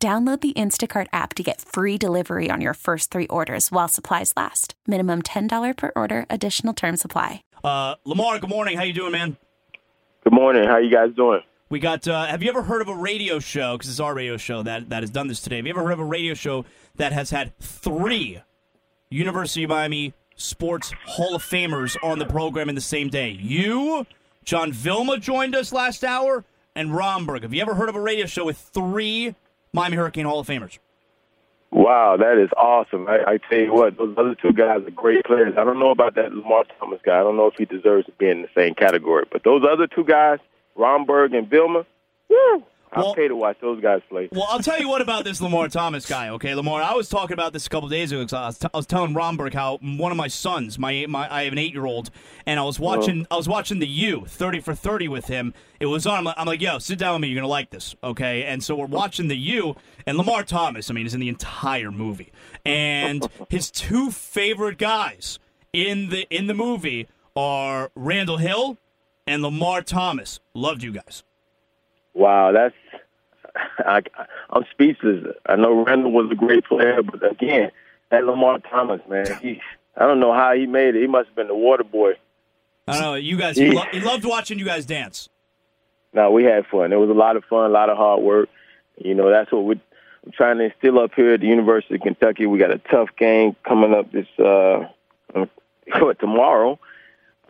Download the Instacart app to get free delivery on your first three orders while supplies last. Minimum $10 per order, additional term supply. Uh, Lamar, good morning. How you doing, man? Good morning. How you guys doing? We got. Uh, have you ever heard of a radio show? Because it's our radio show that that has done this today. Have you ever heard of a radio show that has had three University of Miami sports Hall of Famers on the program in the same day? You, John Vilma joined us last hour, and Romberg. Have you ever heard of a radio show with three Miami Hurricane Hall of Famers? Wow, that is awesome. I, I tell you what, those other two guys are great players. I don't know about that Lamar Thomas guy. I don't know if he deserves to be in the same category. But those other two guys, Romberg and Vilma, woo, I'll pay to watch those guys play. Well, I'll tell you what about this Lamar Thomas guy. Okay, Lamar, I was talking about this a couple days ago. I was, t- I was telling Romberg how one of my sons, my my, I have an eight year old, and I was uh-huh. watching I was watching the U thirty for thirty with him. It was on. I'm like, I'm like, yo, sit down with me. You're gonna like this, okay? And so we're watching the U, and Lamar Thomas. I mean, is in the entire movie, and his two favorite guys in the in the movie are Randall Hill and Lamar Thomas. Loved you guys. Wow, that's I, I'm speechless. I know Randall was a great player, but again, that Lamar Thomas man, he I don't know how he made it. He must have been the water boy. I don't know. You guys, he, lo- he loved watching you guys dance. No, we had fun. It was a lot of fun, a lot of hard work. You know, that's what we're I'm trying to instill up here at the University of Kentucky. We got a tough game coming up this uh what, tomorrow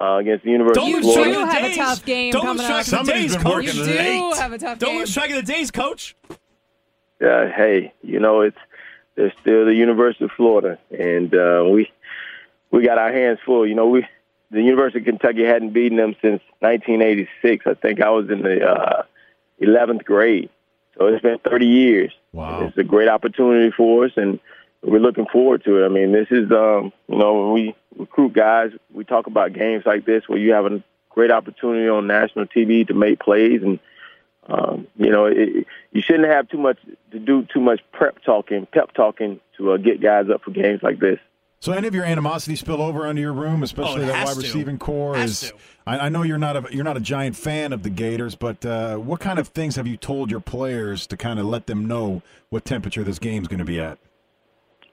uh, against the University Don't of lose track Florida. of the have a days. tough game Don't coming lose track up. of the days, been coach. working You do eight. have a tough Don't game. lose track of the days, coach. uh, hey, you know, it's they're still the University of Florida, and uh, we we got our hands full. You know, we the University of Kentucky hadn't beaten them since 1986. I think I was in the uh, 11th grade, so it's been 30 years. Wow. It's a great opportunity for us, and we're looking forward to it. I mean, this is um, you know when we recruit guys, we talk about games like this where you have a great opportunity on national TV to make plays and um, you know, it, you shouldn't have too much to do too much prep talking, pep talking to uh, get guys up for games like this. So any of your animosity spill over onto your room, especially Oh, it that has wide to. receiving corps? Has is to. I, I know you're not a you're not a giant fan of the Gators, but uh, what kind of things have you told your players to kind of let them know what temperature this game's going to be at?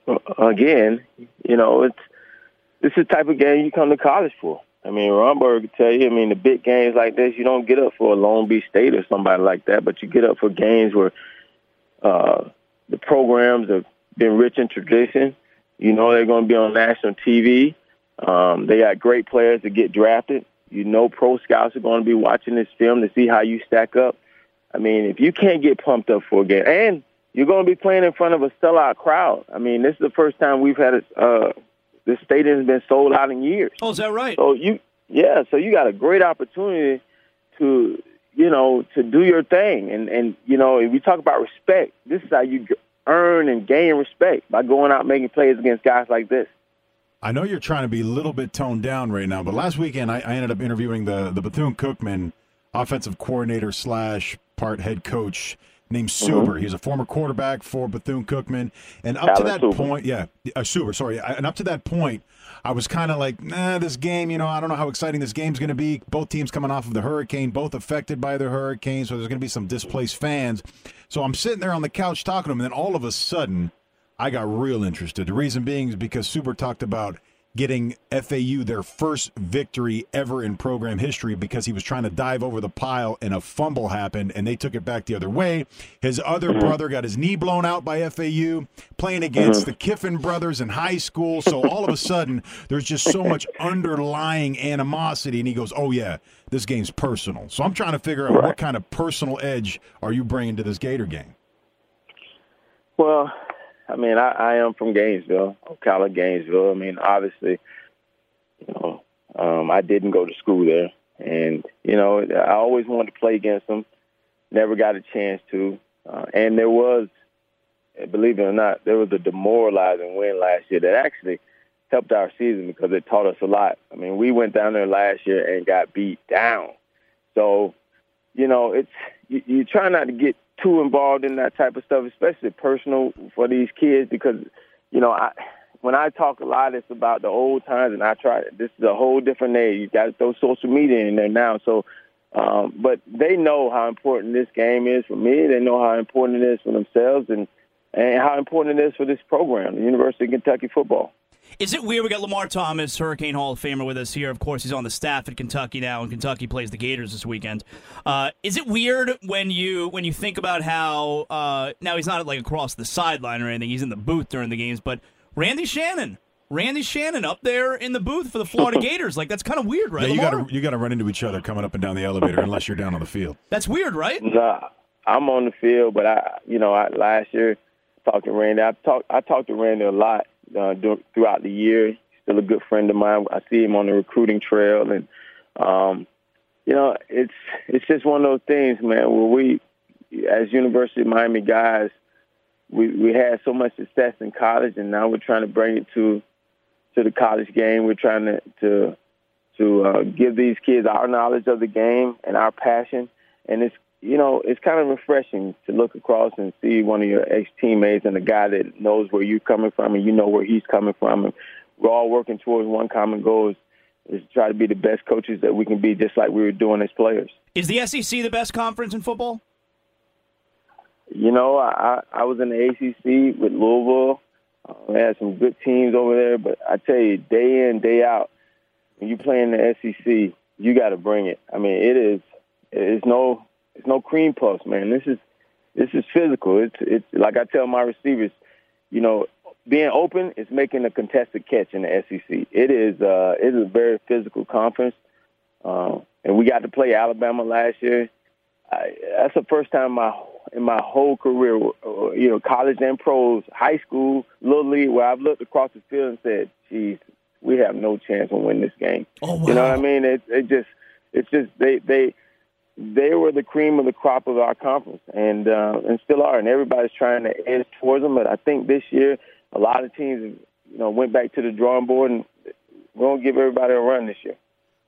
Uh, again, you know, it's this is the type of game you come to college for. I mean, Romberg could tell you. I mean, the big games like this, you don't get up for a Long Beach State or somebody like that, but you get up for games where uh, the programs have been rich in tradition. You know, they're going to be on national TV. Um, they got great players that get drafted. You know, pro scouts are going to be watching this film to see how you stack up. I mean, if you can't get pumped up for a game, and you're going to be playing in front of a sellout crowd. I mean, this is the first time we've had it. Uh, this stadium's been sold out in years. Oh, is that right? So you, yeah, so you got a great opportunity to, you know, to do your thing. And and you know, if we talk about respect, this is how you earn and gain respect by going out making plays against guys like this. I know you're trying to be a little bit toned down right now, but last weekend I, I ended up interviewing the the Bethune Cookman offensive coordinator slash part head coach named Suber. He's a former quarterback for Bethune Cookman, and up to that Suber. point, yeah, uh, Suber. Sorry, and up to that point, I was kind of like, nah, this game. You know, I don't know how exciting this game's going to be. Both teams coming off of the hurricane, both affected by the hurricane, so there's going to be some displaced fans. So I'm sitting there on the couch talking to him, and then all of a sudden. I got real interested. The reason being is because Suber talked about getting FAU their first victory ever in program history because he was trying to dive over the pile and a fumble happened and they took it back the other way. His other mm-hmm. brother got his knee blown out by FAU playing against mm-hmm. the Kiffin brothers in high school. So all of a sudden, there's just so much underlying animosity. And he goes, Oh, yeah, this game's personal. So I'm trying to figure out what kind of personal edge are you bringing to this Gator game? Well, I mean, I, I am from Gainesville, Ocala, Gainesville. I mean, obviously, you know, um, I didn't go to school there, and you know, I always wanted to play against them. Never got a chance to, uh, and there was believe it or not, there was a demoralizing win last year that actually helped our season because it taught us a lot. I mean, we went down there last year and got beat down. So, you know, it's you, you try not to get too involved in that type of stuff, especially personal for these kids, because you know, I when I talk a lot, it's about the old times, and I try. This is a whole different age. You got to throw social media in there now, so. Um, but they know how important this game is for me. They know how important it is for themselves, and and how important it is for this program, the University of Kentucky football. Is it weird? We got Lamar Thomas, Hurricane Hall of Famer, with us here. Of course, he's on the staff at Kentucky now, and Kentucky plays the Gators this weekend. Uh, is it weird when you when you think about how uh, now he's not like across the sideline or anything? He's in the booth during the games, but Randy Shannon, Randy Shannon up there in the booth for the Florida Gators, like that's kind of weird, right? Yeah, you got to you got to run into each other coming up and down the elevator unless you're down on the field. That's weird, right? Nah, I'm on the field, but I, you know, I, last year talked to Randy. I talked I talked to Randy a lot uh, throughout the year. He's still a good friend of mine. I see him on the recruiting trail, and um, you know, it's it's just one of those things, man. Where we, as University of Miami guys, we we had so much success in college, and now we're trying to bring it to to the college game. We're trying to to to uh, give these kids our knowledge of the game and our passion, and it's you know, it's kind of refreshing to look across and see one of your ex teammates and a guy that knows where you're coming from and you know where he's coming from. And we're all working towards one common goal is, is to try to be the best coaches that we can be, just like we were doing as players. Is the SEC the best conference in football? You know, I, I was in the ACC with Louisville. Uh, we had some good teams over there, but I tell you, day in, day out, when you play in the SEC, you got to bring it. I mean, it is. It's no it's no cream puffs, man. This is this is physical. It's it's like I tell my receivers, you know, being open is making a contested catch in the SEC. It is uh, it is a very physical conference, uh, and we got to play Alabama last year. I, that's the first time my in my whole career, you know, college and pros, high school, little league, where I've looked across the field and said, "Geez, we have no chance to win this game." Oh, wow. You know what I mean? It, it just, it's just they they they were the cream of the crop of our conference, and uh, and still are. And everybody's trying to edge towards them. But I think this year, a lot of teams, you know, went back to the drawing board, and we're gonna give everybody a run this year.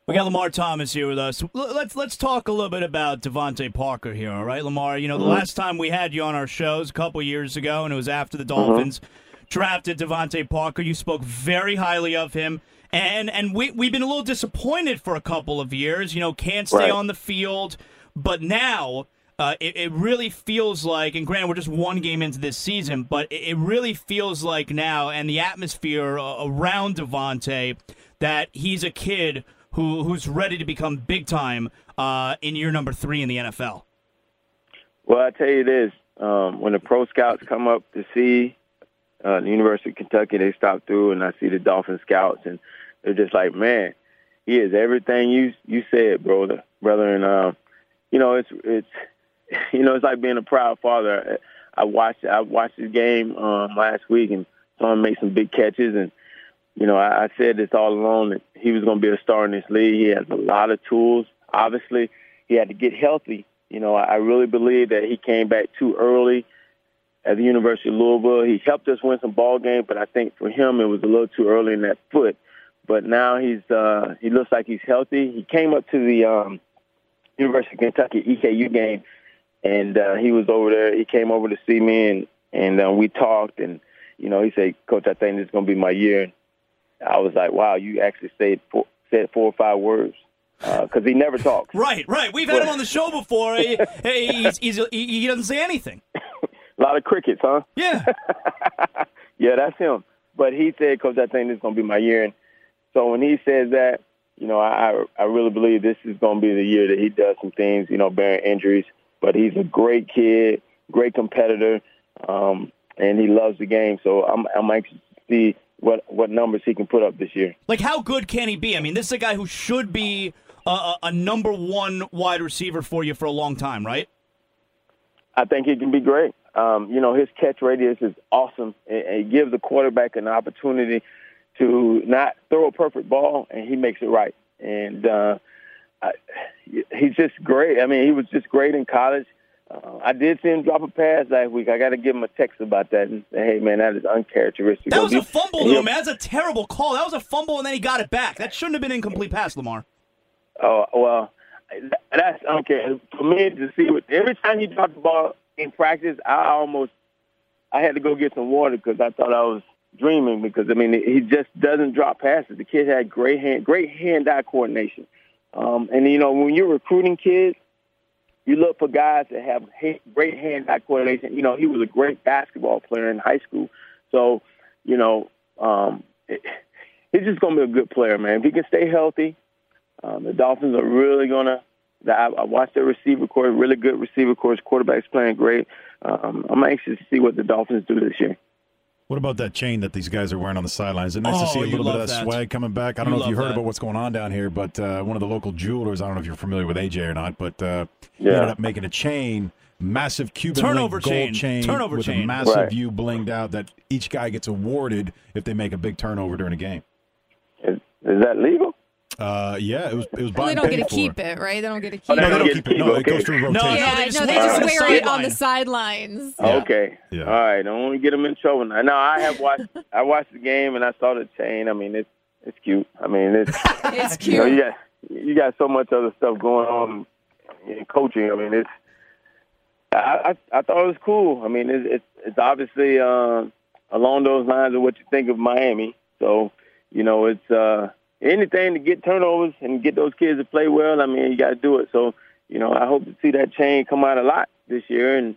We got Lamar Thomas here with us. Let's let's talk a little bit about DeVante Parker here, all right, Lamar. You know, the mm-hmm. last time we had you on our shows a couple years ago, and it was after the mm-hmm. Dolphins mm-hmm. drafted DeVante Parker. You spoke very highly of him and and we we've been a little disappointed for a couple of years. You know, can't stay right. on the field, but now. Uh, it, it, really feels like, and granted, we're just one game into this season, but it, it really feels like now, and the atmosphere uh, around DeVante, that he's a kid who who's ready to become big time uh, in year number three in the NFL. Well, I tell you this: um, when the pro scouts come up to see uh, the University of Kentucky, they stop through, and I see the Dolphin scouts, and they're just like, man, he is everything you you said, brother, brother. And uh, you know, it's it's you know, it's like being a proud father. I watched I watched his game um, last week and saw him make some big catches, and you know, I, I said this all along that he was going to be a star in this league. He has a lot of tools. Obviously, he had to get healthy. You know, I, I really believe that he came back too early at the University of Louisville. He helped us win some ball games, but I think for him it was a little too early in that foot but now he's uh, he looks like he's healthy. He came up to the um, University of Kentucky EKU game, and uh, he was over there. He came over to see me, and and uh, we talked. And you know, he said, "Coach, I think this is going to be my year." I was like, "Wow, you actually said four, said four or five words." Because uh, he never talks. Right, right. We've had him on the show before. he, he's, he's, he doesn't say anything. a lot of crickets, huh? Yeah. yeah, that's him. But he said, Coach, I think this is going to be my year. And so when he says that, you know, I I really believe this is going to be the year that he does some things, you know, bearing injuries. But he's a great kid, great competitor, um, and he loves the game. So I'm I'm anxious to see what what numbers he can put up this year. Like, how good can he be? I mean, this is a guy who should be a, a number one wide receiver for you for a long time, right? I think he can be great. Um, you know, his catch radius is awesome. It, it gives the quarterback an opportunity to not throw a perfect ball, and he makes it right. And uh, I, he's just great. I mean, he was just great in college. Uh, I did see him drop a pass last week. I got to give him a text about that and say, "Hey, man, that is uncharacteristic." That was a fumble, though, man. That's a terrible call. That was a fumble, and then he got it back. That shouldn't have been incomplete pass, Lamar. Oh well, that's okay for me to see. What every time he dropped the ball in practice, I almost I had to go get some water because I thought I was dreaming. Because I mean, he just doesn't drop passes. The kid had great hand, great hand-eye coordination. Um, and you know, when you're recruiting kids, you look for guys that have great hand-eye coordination. You know, he was a great basketball player in high school, so you know, um, it, he's just to be a good player, man. If he can stay healthy, um, the Dolphins are really to. I, I watched their receiver corps, really good receiver corps. Quarterback's playing great. Um, I'm anxious to see what the Dolphins do this year. What about that chain that these guys are wearing on the sidelines? It's nice to Oh, see a little bit of that, that. swag coming back. I don't You know if you heard that. about what's going on down here, but uh, one of the local jewelers, I don't know if you're familiar with AJ or not, but uh, he Yeah. ended up making a chain, massive Cuban Turnover link gold chain. Turnover with chain. a massive Right. view blinged out that each guy gets awarded if they make a big turnover during a game. Is, is that legal? Uh, yeah, it was it was bought Well, they don't get to for. keep it, right? They don't get to keep Oh, No, it. they don't get keep to it. No, keep it, it goes okay. through No, rotation. no, Yeah, they no, they just on the wear it on the sidelines. Yeah. Okay. Yeah. All right. Don't want to get them in trouble. Now, no, I have watched. I watched the game and I saw the chain. I mean, it's it's cute. I mean, it's It's you know, cute. you got you got so much other stuff going on in coaching. I mean, it's I I, I thought it was cool. I mean, it's it's, it's obviously uh, along those lines of what you think of Miami. So you know, it's uh, anything to get turnovers and get those kids to play well. I mean, you got to do it. So you know, I hope to see that chain come out a lot this year and.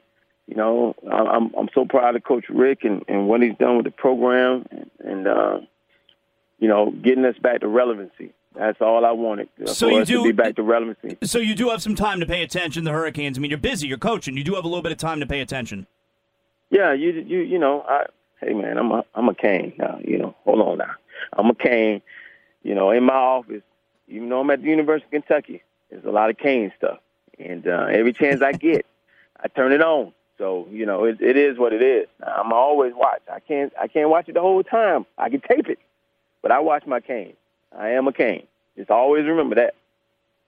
You know, I'm I'm so proud of Coach Richt and, and what he's done with the program, and, and uh, you know, getting us back to relevancy. That's all I wanted uh, So you do- be back to relevancy. So you do have some time to pay attention to the Hurricanes. I mean, you're busy, you're coaching. You do have a little bit of time to pay attention. Yeah, you you you know, I hey man, I'm a I'm a cane now. You know, hold on now, I'm a cane. You know, in my office, even though I'm at the University of Kentucky, there's a lot of cane stuff, and uh, every chance I get, I turn it on. So you know, it, it is what it is. I'm always watch. I can't I can't watch it the whole time. I can tape it, but I watch my cane. I am a cane. Just always remember that.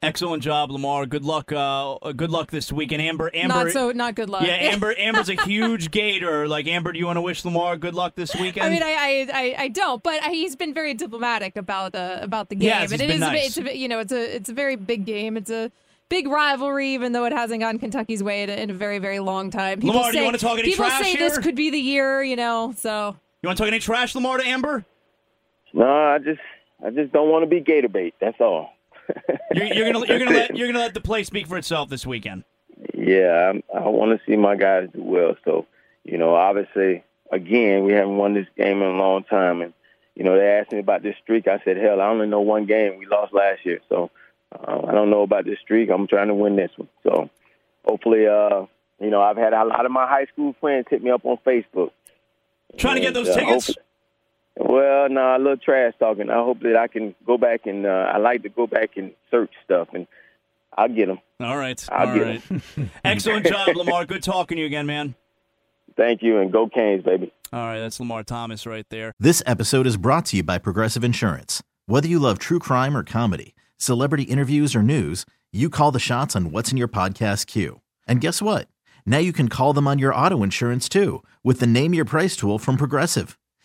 Excellent job, Lamar. Good luck. Uh, uh, good luck this weekend, Amber. Amber. Not so, not good luck. Yeah, Amber. Amber's a huge Gator. Like Amber, do you want to wish Lamar good luck this weekend? I mean, I, I, I, I don't, but he's been very diplomatic about the about the game. Yes, and he's it been is, a, nice. it's a, you know, it's a, it's a very big game. It's a big rivalry, even though it hasn't gone Kentucky's way in a, in a very, very long time. People Lamar, do say, you wanna talk any People trash say this could be the year, you know. So you want to talk any trash, Lamar, to Amber? No, I just I just don't want to be Gator bait. That's all. You're, you're gonna you're gonna let you're gonna let the play speak for itself this weekend. Yeah, I'm, I want to see my guys do well. So, you know, obviously, again, we haven't won this game in a long time, and you know, they asked me about this streak. I said, hell, I only know one game. We lost last year, so uh, I don't know about this streak. I'm trying to win this one. So, hopefully, uh, you know, I've had a lot of my high school friends hit me up on Facebook. Trying to get those uh, tickets. Hopefully- Well, no, a little trash talking. I hope that I can go back and uh, I like to go back and search stuff, and I'll get them. All right, I'll all get right. Excellent job, Lamar. Good talking to you again, man. Thank you, and go Canes, baby. All right, that's Lamar Thomas right there. This episode is brought to you by Progressive Insurance. Whether you love true crime or comedy, celebrity interviews or news, you call the shots on what's in your podcast queue. And guess what? Now you can call them on your auto insurance too with the Name Your Price tool from Progressive.